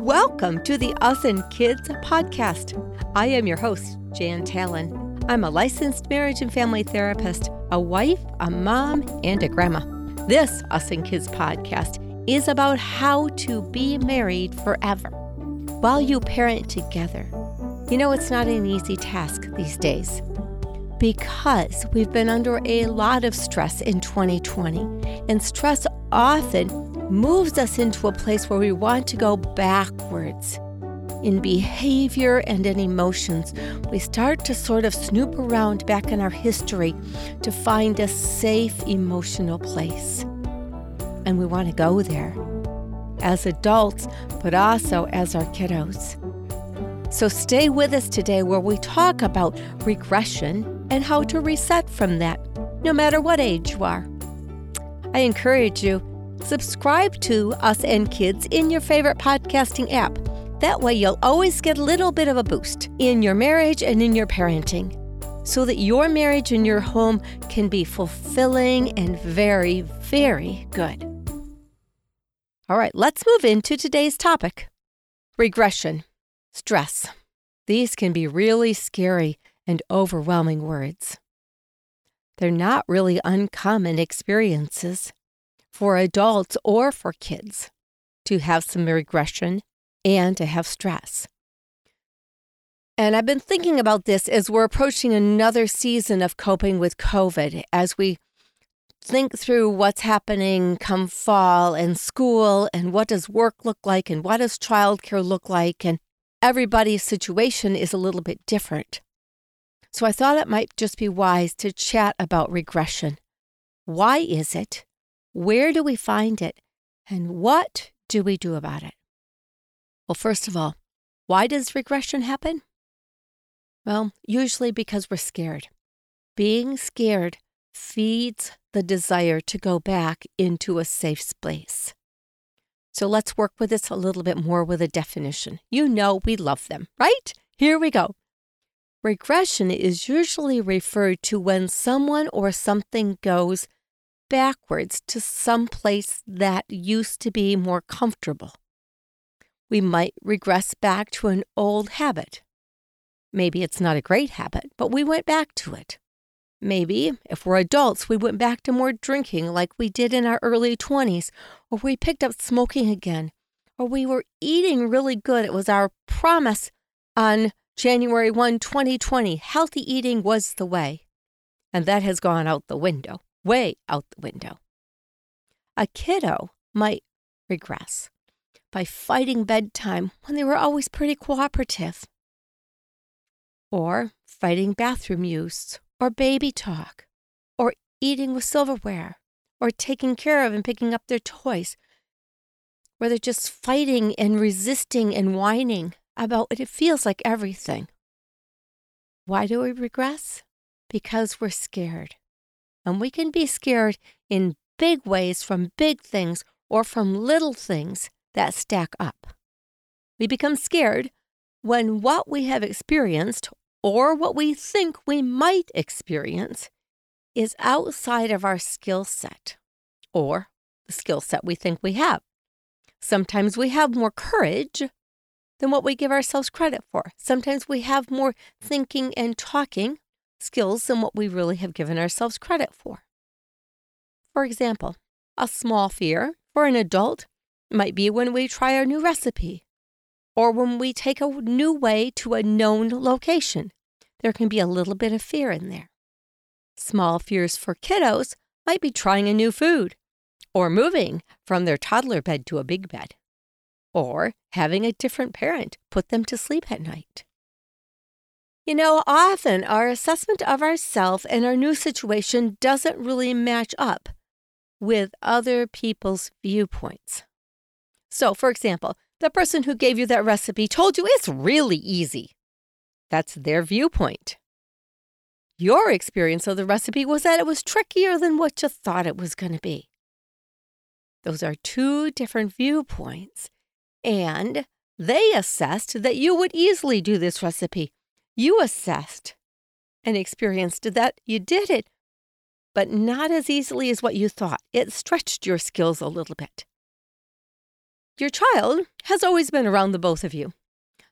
Welcome to the Us and Kids podcast. I am your host, Jan Talon. I'm a licensed marriage and family therapist, a wife, a mom, and a grandma. This Us and Kids podcast is about how to be married forever while you parent together. You know, it's not an easy task these days because we've been under a lot of stress in 2020, and stress often moves us into a place where we want to go backwards in behavior and in emotions. We start to sort of snoop around back in our history to find a safe emotional place. And we want to go there as adults, but also as our kiddos. So stay with us today where we talk about regression and how to reset from that, no matter what age you are. I encourage you, subscribe to Us and Kids in your favorite podcasting app. That way, you'll always get a little bit of a boost in your marriage and in your parenting so that your marriage and your home can be fulfilling and very, very good. All right, let's move into today's topic regression. Stress. These can be really scary and overwhelming words. They're not really uncommon experiences for adults or for kids to have some regression and to have stress. And I've been thinking about this as we're approaching another season of coping with COVID, as we think through what's happening come fall and school, and what does work look like, and what does childcare look like, and everybody's situation is a little bit different. So I thought it might just be wise to chat about regression. Why is it? Where do we find it? And what do we do about it? Well, first of all, why does regression happen? Well, usually because we're scared. Being scared feeds the desire to go back into a safe space. So let's work with this a little bit more with a definition. You know we love them, right? Here we go. Regression is usually referred to when someone or something goes backwards to some place that used to be more comfortable. We might regress back to an old habit. Maybe it's not a great habit, but we went back to it. Maybe, if we're adults, we went back to more drinking like we did in our early 20s, or we picked up smoking again, or we were eating really good. It was our promise on January 1, 2020. Healthy eating was the way. And that has gone out the window, way out the window. A kiddo might regress by fighting bedtime when they were always pretty cooperative, or fighting bathroom use or baby talk, or eating with silverware, or taking care of and picking up their toys, where they're just fighting and resisting and whining about it. It feels like everything. Why do we regress? Because we're scared. And we can be scared in big ways from big things or from little things that stack up. We become scared when what we have experienced or what we think we might experience is outside of our skill set or the skill set we think we have. Sometimes we have more courage than what we give ourselves credit for. Sometimes we have more thinking and talking skills than what we really have given ourselves credit for. For example, a small fear for an adult might be when we try a new recipe or when we take a new way to a known location, there can be a little bit of fear in there. Small fears for kiddos might be trying a new food, or moving from their toddler bed to a big bed, or having a different parent put them to sleep at night. You know, often our assessment of ourselves and our new situation doesn't really match up with other people's viewpoints. So, for example, the person who gave you that recipe told you it's really easy. That's their viewpoint. Your experience of the recipe was that it was trickier than what you thought it was going to be. Those are two different viewpoints. And they assessed that you would easily do this recipe. You assessed and experienced that you did it, but not as easily as what you thought. It stretched your skills a little bit. your child has always been around the both of you.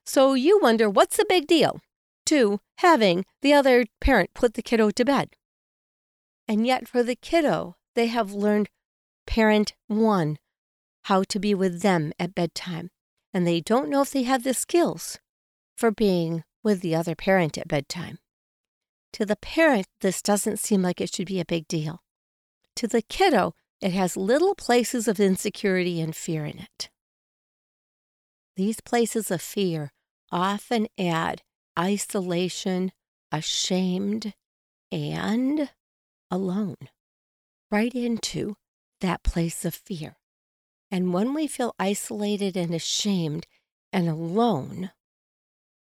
So you wonder what's the big deal to having the other parent put the kiddo to bed. And yet, for the kiddo, they have learned parent one how to be with them at bedtime. And they don't know if they have the skills for being with the other parent at bedtime. To the parent, this doesn't seem like it should be a big deal. To the kiddo, it has little places of insecurity and fear in it. These places of fear often add isolation, ashamed, and alone right into that place of fear. And when we feel isolated and ashamed and alone,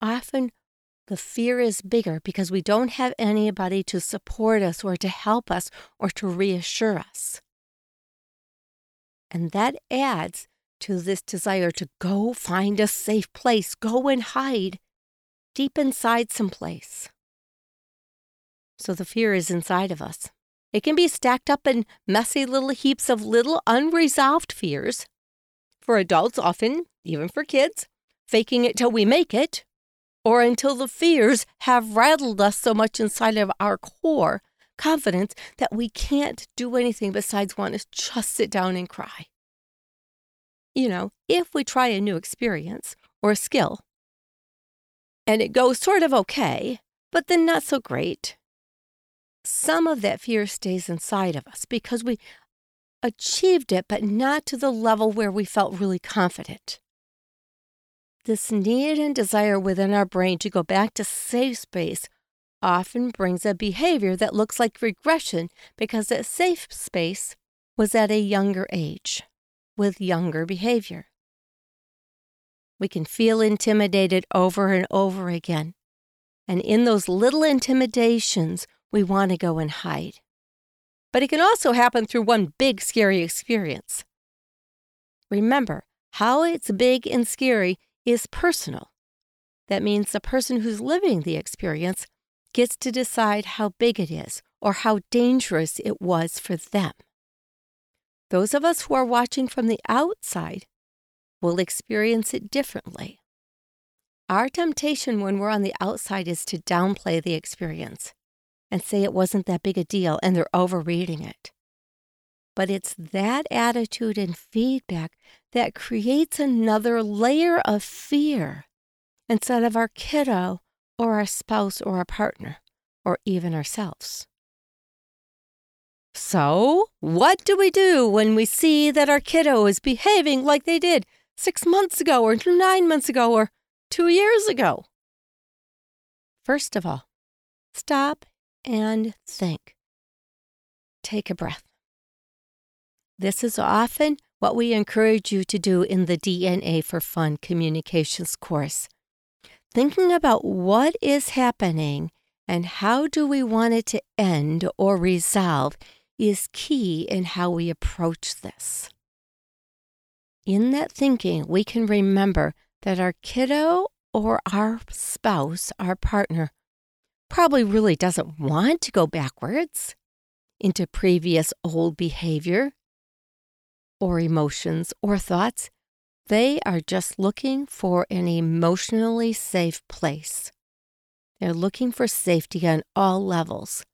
often the fear is bigger because we don't have anybody to support us or to help us or to reassure us. And that adds to this desire to go find a safe place, go and hide deep inside some place. So the fear is inside of us. It can be stacked up in messy little heaps of little unresolved fears. For adults, often, even for kids, faking it till we make it, or until the fears have rattled us so much inside of our core confidence that we can't do anything besides want to just sit down and cry. You know, if we try a new experience or a skill and it goes sort of okay, but then not so great, some of that fear stays inside of us because we achieved it, but not to the level where we felt really confident. This need and desire within our brain to go back to safe space often brings a behavior that looks like regression because that safe space was at a younger age with younger behavior. We can feel intimidated over and over again. And in those little intimidations, we want to go and hide. But it can also happen through one big scary experience. Remember, how it's big and scary is personal. That means the person who's living the experience gets to decide how big it is or how dangerous it was for them. Those of us who are watching from the outside will experience it differently. Our temptation when we're on the outside is to downplay the experience and say it wasn't that big a deal and they're overreading it. But it's that attitude and feedback that creates another layer of fear instead of our kiddo or our spouse or our partner or even ourselves. So, what do we do when we see that our kiddo is behaving like they did six months ago or nine months ago or two years ago? First of all, stop and think. Take a breath. This is often what we encourage you to do in the DNA for Fun Communications course. Thinking about what is happening and how do we want it to end or resolve is key in how we approach this. In that thinking, we can remember that our kiddo or our spouse, our partner, probably really doesn't want to go backwards into previous old behavior or emotions or thoughts. They are just looking for an emotionally safe place. They're looking for safety on all levels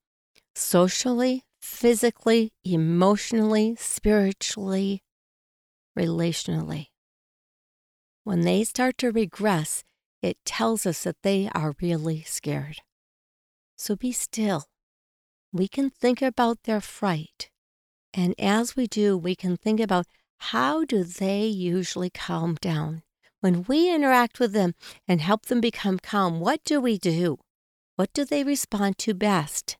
socially, physically, emotionally, spiritually, relationally. When they start to regress, it tells us that they are really scared. So be still. We can think about their fright. And as we do, we can think about how do they usually calm down? When we interact with them and help them become calm, what do we do? What do they respond to best?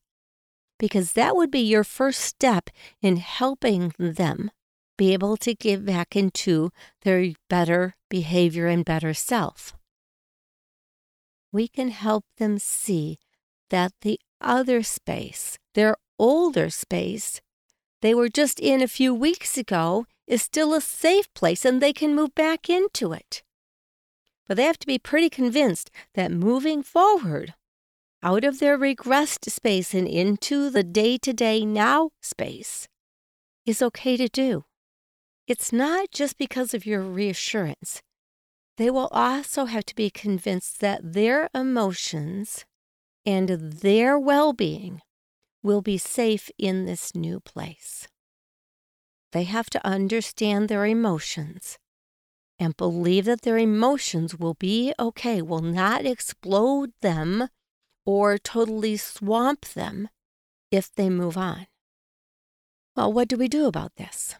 Because that would be your first step in helping them be able to get back into their better behavior and better self. We can help them see that the other space, their older space, they were just in a few weeks ago, is still a safe place and they can move back into it. But they have to be pretty convinced that moving forward, out of their regressed space and into the day to day now space, is okay to do. it's not just because of your reassurance. They will also have to be convinced that their emotions and their well being will be safe in this new place. They have to understand their emotions and believe that their emotions will be okay, will not explode them or totally swamp them if they move on. Well, what do we do about this?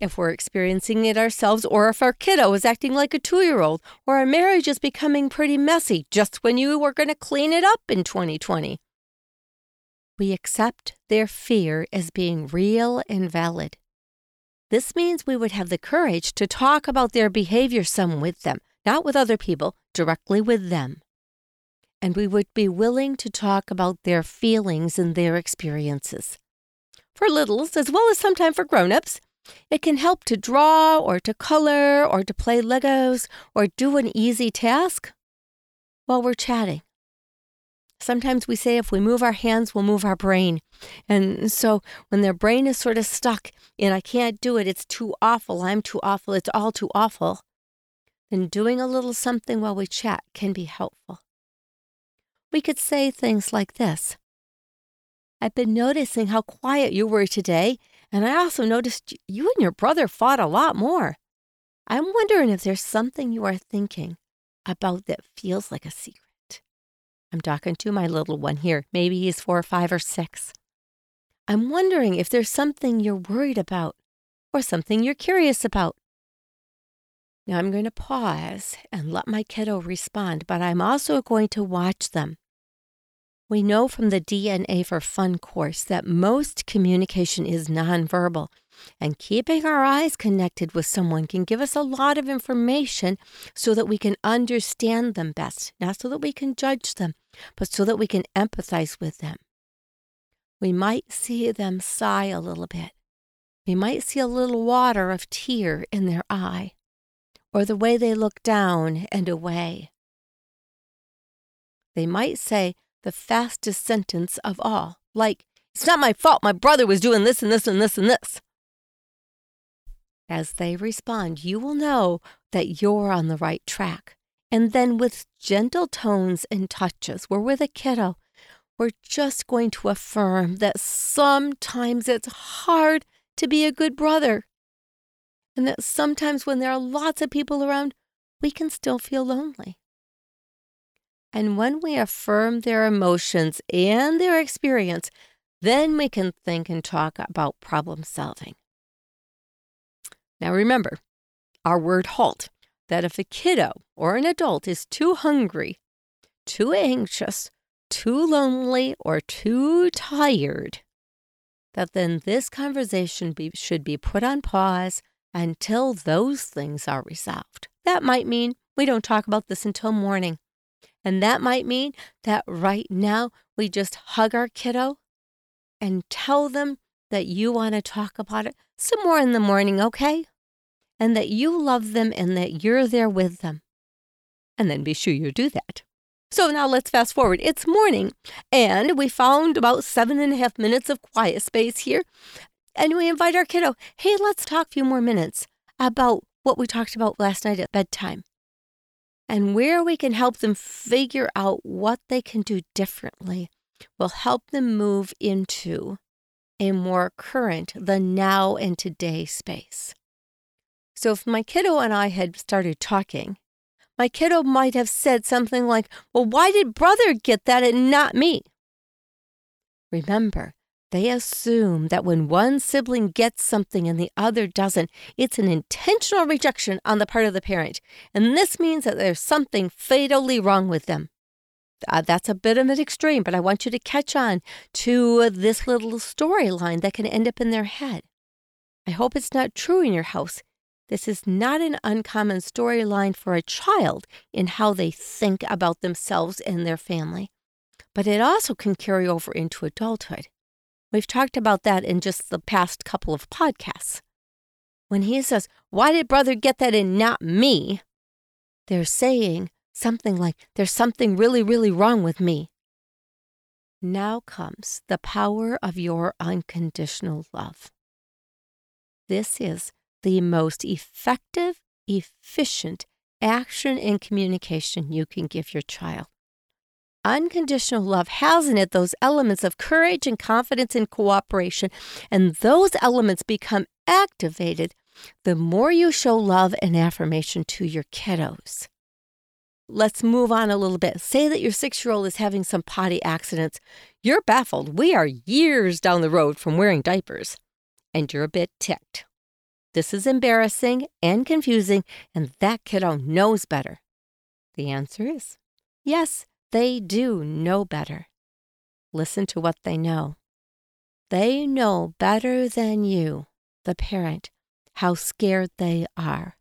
If we're experiencing it ourselves, or if our kiddo is acting like a two year old, or our marriage is becoming pretty messy just when you were going to clean it up in 2020, we accept their fear as being real and valid. This means we would have the courage to talk about their behavior some with them, not with other people, directly with them. And we would be willing to talk about their feelings and their experiences. For littles, as well as sometimes for grown ups, it can help to draw or to color or to play Legos or do an easy task while we're chatting. Sometimes we say if we move our hands, we'll move our brain. And so when their brain is sort of stuck in, I can't do it, it's too awful, I'm too awful, it's all too awful, then doing a little something while we chat can be helpful. We could say things like this I've been noticing how quiet you were today, and I also noticed you and your brother fought a lot more. I'm wondering if there's something you are thinking about that feels like a secret. I'm talking to my little one here. Maybe he's four or five or six. I'm wondering if there's something you're worried about or something you're curious about. Now I'm going to pause and let my kiddo respond, but I'm also going to watch them. We know from the DNA for Fun course that most communication is nonverbal, and keeping our eyes connected with someone can give us a lot of information so that we can understand them best, not so that we can judge them, but so that we can empathize with them. We might see them sigh a little bit. We might see a little water of tear in their eye, or the way they look down and away. They might say, the fastest sentence of all, like, It's not my fault my brother was doing this and this and this and this. As they respond, you will know that you're on the right track. And then, with gentle tones and touches, we're with a kiddo. We're just going to affirm that sometimes it's hard to be a good brother. And that sometimes when there are lots of people around, we can still feel lonely. And when we affirm their emotions and their experience, then we can think and talk about problem solving. Now remember, our word halt that if a kiddo or an adult is too hungry, too anxious, too lonely, or too tired, that then this conversation be, should be put on pause until those things are resolved. That might mean we don't talk about this until morning. And that might mean that right now we just hug our kiddo and tell them that you want to talk about it some more in the morning, okay? And that you love them and that you're there with them. And then be sure you do that. So now let's fast forward. It's morning, and we found about seven and a half minutes of quiet space here. And we invite our kiddo, hey, let's talk a few more minutes about what we talked about last night at bedtime and where we can help them figure out what they can do differently will help them move into a more current, the now and today space. So if my kiddo and I had started talking, my kiddo might have said something like, Well, why did brother get that and not me? Remember, they assume that when one sibling gets something and the other doesn't, it's an intentional rejection on the part of the parent. And this means that there's something fatally wrong with them. Uh, that's a bit of an extreme, but I want you to catch on to this little storyline that can end up in their head. I hope it's not true in your house. This is not an uncommon storyline for a child in how they think about themselves and their family, but it also can carry over into adulthood. We've talked about that in just the past couple of podcasts. When he says, Why did brother get that and not me? They're saying something like, There's something really, really wrong with me. Now comes the power of your unconditional love. This is the most effective, efficient action and communication you can give your child. Unconditional love has in it those elements of courage and confidence and cooperation, and those elements become activated the more you show love and affirmation to your kiddos. Let's move on a little bit. Say that your six year old is having some potty accidents. You're baffled. We are years down the road from wearing diapers, and you're a bit ticked. This is embarrassing and confusing, and that kiddo knows better. The answer is yes, they do know better. Listen to what they know. They know better than you, the parent, how scared they are.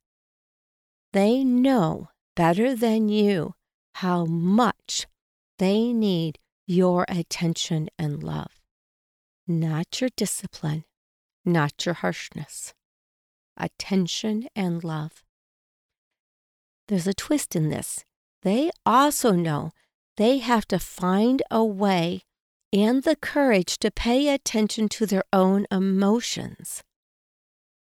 They know better than you how much they need your attention and love, not your discipline, not your harshness attention, and love. There's a twist in this. They also know they have to find a way and the courage to pay attention to their own emotions.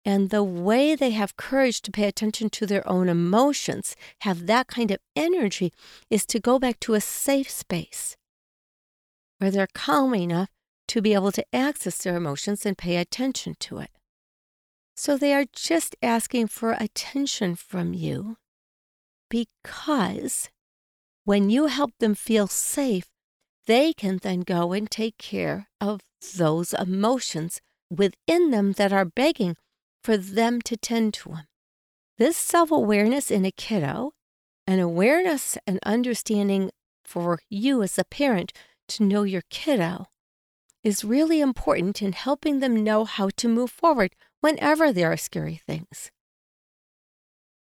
And the way they have courage to pay attention to their own emotions, have that kind of energy, is to go back to a safe space where they're calm enough to be able to access their emotions and pay attention to it. So they are just asking for attention from you because when you help them feel safe, they can then go and take care of those emotions within them that are begging for them to tend to them. This self awareness in a kiddo, an awareness and understanding for you as a parent to know your kiddo, is really important in helping them know how to move forward whenever there are scary things.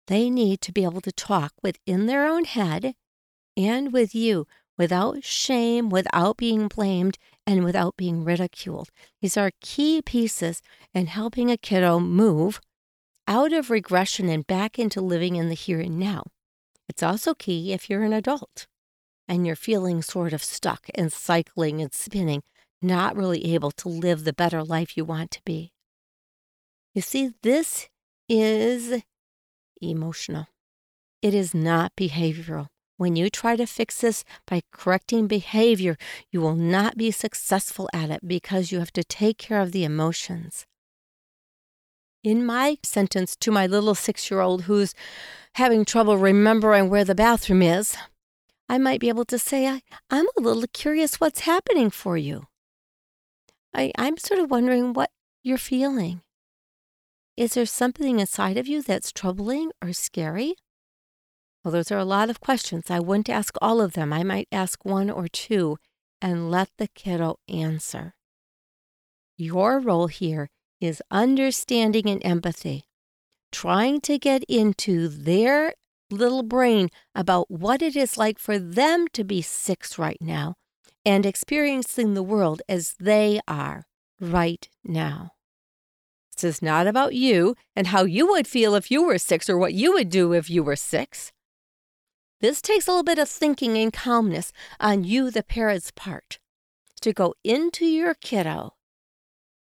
They need to be able to talk within their own head and with you without shame, without being blamed, and without being ridiculed. These are key pieces in helping a kiddo move out of regression and back into living in the here and now. It's also key if you're an adult and you're feeling sort of stuck and cycling and spinning, not really able to live the better life you want to be. You see, this is emotional. It is not behavioral. When you try to fix this by correcting behavior, you will not be successful at it because you have to take care of the emotions. In my sentence to my little six year old who's having trouble remembering where the bathroom is, I might be able to say, I, am a little curious what's happening for you. I, I'm sort of wondering what you're feeling. Is there something inside of you that's troubling or scary? Well, those are a lot of questions. I wouldn't ask all of them. I might ask one or two and let the kiddo answer. Your role here is understanding and empathy, trying to get into their little brain about what it is like for them to be six right now and experiencing the world as they are right now. This is not about you and how you would feel if you were six or what you would do if you were six. This takes a little bit of thinking and calmness on you, the parent's part, to go into your kiddo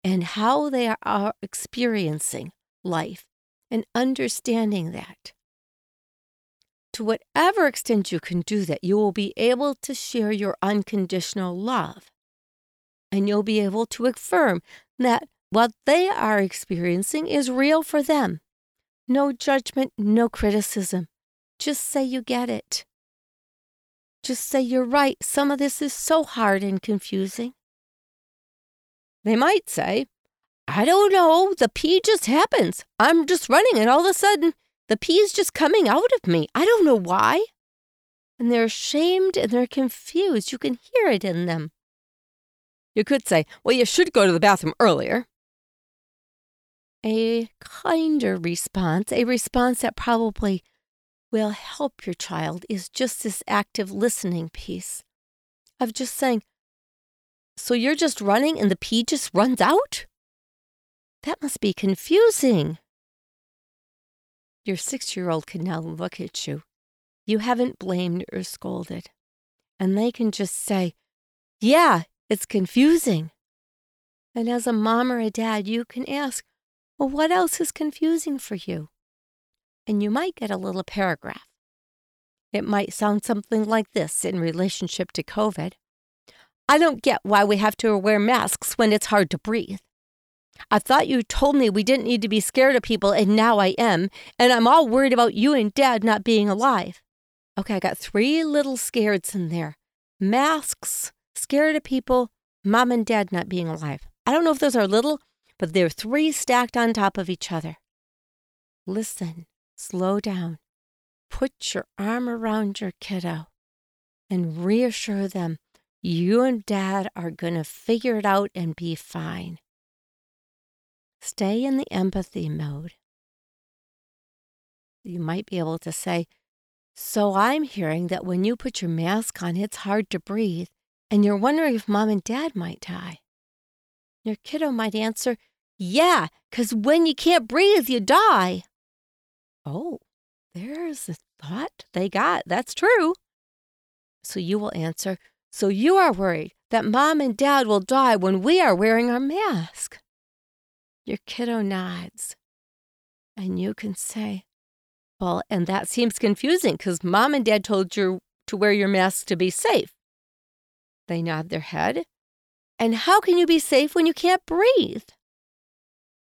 and how they are experiencing life and understanding that. To whatever extent you can do that, you will be able to share your unconditional love. And you'll be able to affirm that what they are experiencing is real for them. No judgment, no criticism. Just say you get it. Just say you're right. Some of this is so hard and confusing. They might say, I don't know. The pee just happens. I'm just running, and all of a sudden, the pee is just coming out of me. I don't know why. And they're ashamed and they're confused. You can hear it in them. You could say, Well, you should go to the bathroom earlier a kinder response, a response that probably will help your child, is just this active listening piece of just saying, So you're just running and the pee just runs out? That must be confusing. Your six year old can now look at you. You haven't blamed or scolded. And they can just say, Yeah, it's confusing. And as a mom or a dad, you can ask, Well, what else is confusing for you? And you might get a little paragraph. It might sound something like this in relationship to COVID. I don't get why we have to wear masks when it's hard to breathe. I thought you told me we didn't need to be scared of people, and now I am, and I'm all worried about you and Dad not being alive. Okay, I got three little scareds in there masks, scared of people, mom and dad not being alive. I don't know if those are little, but they're three stacked on top of each other. Listen, slow down. Put your arm around your kiddo and reassure them you and dad are going to figure it out and be fine. Stay in the empathy mode. You might be able to say, So I'm hearing that when you put your mask on, it's hard to breathe, and you're wondering if mom and dad might die. Your kiddo might answer, Yeah, because when you can't breathe, you die. Oh, there's a thought they got. That's true. So you will answer, So you are worried that mom and dad will die when we are wearing our mask. Your kiddo nods. And you can say, Well, and that seems confusing because mom and dad told you to wear your mask to be safe. They nod their head. And how can you be safe when you can't breathe?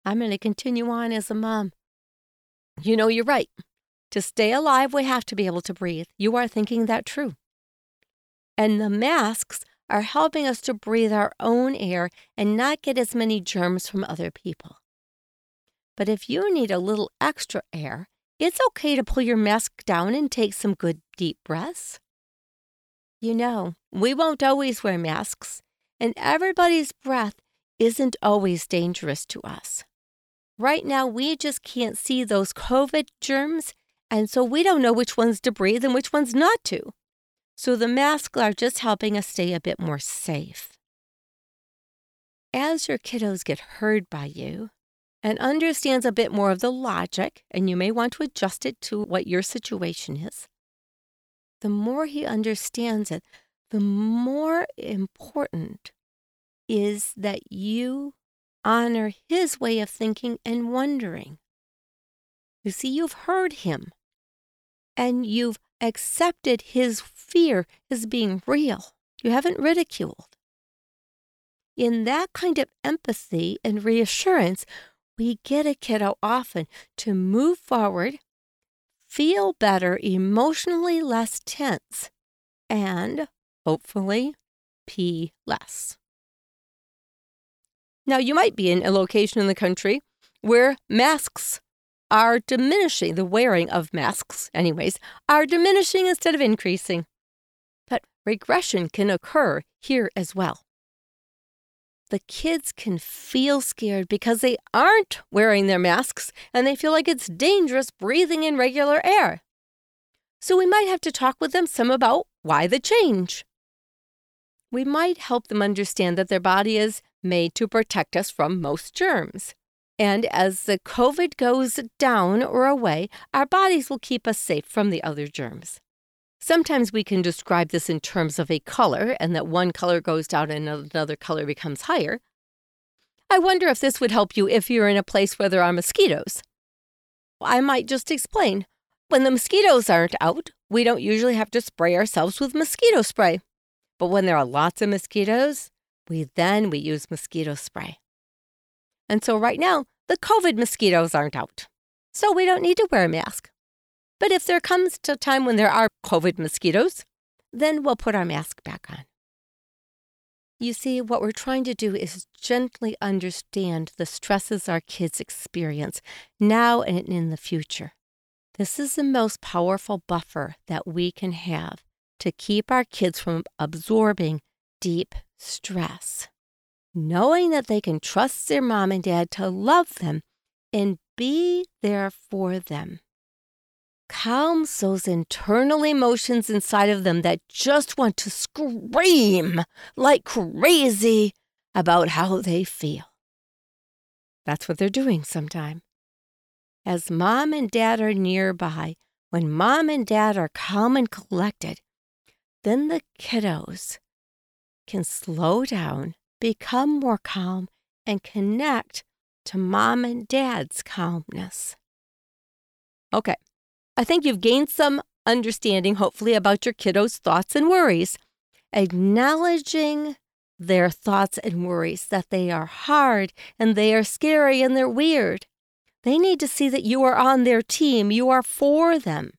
I'm going to continue on as a mom. You know, you're right. To stay alive, we have to be able to breathe. You are thinking that true. And the masks are helping us to breathe our own air and not get as many germs from other people. But if you need a little extra air, it's okay to pull your mask down and take some good deep breaths. You know, we won't always wear masks, and everybody's breath isn't always dangerous to us. Right now, we just can't see those COVID germs, and so we don't know which ones to breathe and which ones not to. So the masks are just helping us stay a bit more safe. As your kiddos get heard by you and understands a bit more of the logic, and you may want to adjust it to what your situation is, the more he understands it, the more important is that you honor his way of thinking and wondering. You see, you've heard him and you've accepted his fear as being real. You haven't ridiculed. In that kind of empathy and reassurance, we get a kiddo often to move forward, feel better, emotionally less tense, and hopefully pee less. Now, you might be in a location in the country where masks are diminishing, the wearing of masks, anyways, are diminishing instead of increasing. But regression can occur here as well. The kids can feel scared because they aren't wearing their masks and they feel like it's dangerous breathing in regular air. So we might have to talk with them some about why the change. We might help them understand that their body is made to protect us from most germs. And as the COVID goes down or away, our bodies will keep us safe from the other germs. Sometimes we can describe this in terms of a color and that one color goes down and another color becomes higher. I wonder if this would help you if you're in a place where there are mosquitoes. I might just explain. When the mosquitoes aren't out, we don't usually have to spray ourselves with mosquito spray. But when there are lots of mosquitoes, we then we use mosquito spray. And so right now, the COVID mosquitoes aren't out. So we don't need to wear a mask. But if there comes a time when there are COVID mosquitoes, then we'll put our mask back on. You see, what we're trying to do is gently understand the stresses our kids experience now and in the future. This is the most powerful buffer that we can have to keep our kids from absorbing deep stress knowing that they can trust their mom and dad to love them and be there for them. Calms those internal emotions inside of them that just want to scream like crazy about how they feel. That's what they're doing sometimes. As mom and dad are nearby, when mom and dad are calm and collected, then the kiddos can slow down become more calm, and connect to mom and dad's calmness. Okay, I think you've gained some understanding, hopefully, about your kiddos' thoughts and worries. Acknowledging their thoughts and worries that they are hard and they are scary and they're weird. They need to see that you are on their team, you are for them.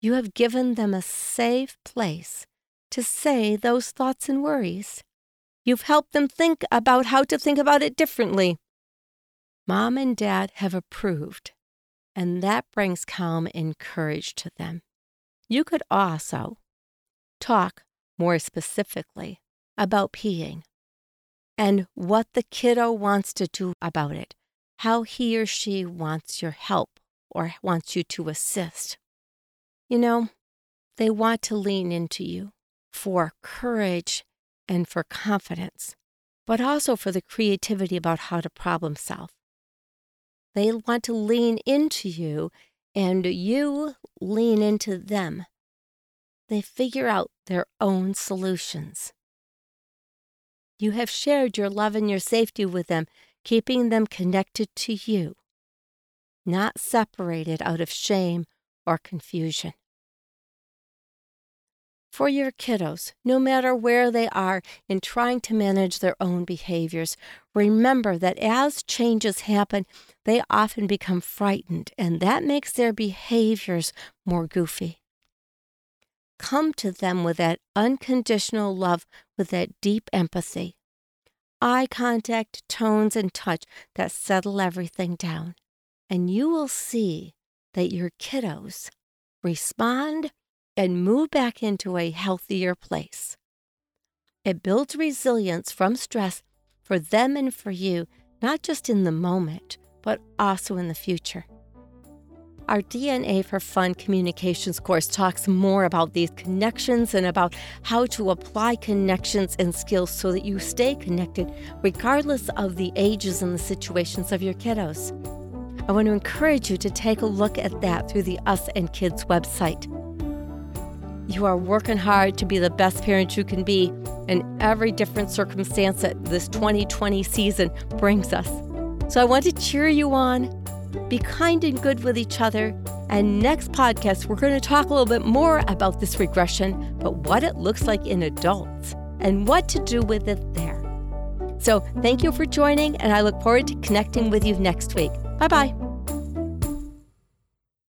You have given them a safe place to say those thoughts and worries. You've helped them think about how to think about it differently. Mom and dad have approved, and that brings calm and courage to them. You could also talk more specifically about peeing and what the kiddo wants to do about it, how he or she wants your help or wants you to assist. You know, they want to lean into you for courage and for confidence, but also for the creativity about how to problem solve. They want to lean into you and you lean into them. They figure out their own solutions. You have shared your love and your safety with them, keeping them connected to you, not separated out of shame or confusion. For your kiddos, no matter where they are in trying to manage their own behaviors, remember that as changes happen, they often become frightened, and that makes their behaviors more goofy come to them with that unconditional love, with that deep empathy. Eye contact, tones, and touch that settle everything down. And you will see that your kiddos respond and move back into a healthier place. It builds resilience from stress for them and for you, not just in the moment, but also in the future. Our DNA for Fun Communications course talks more about these connections and about how to apply connections and skills so that you stay connected regardless of the ages and the situations of your kiddos. I want to encourage you to take a look at that through the Us and Kids website. You are working hard to be the best parent you can be in every different circumstance that this 2020 season brings us. So I want to cheer you on be kind and good with each other. And next podcast, we're going to talk a little bit more about this regression, but what it looks like in adults and what to do with it there. So, thank you for joining, and I look forward to connecting with you next week. Bye bye.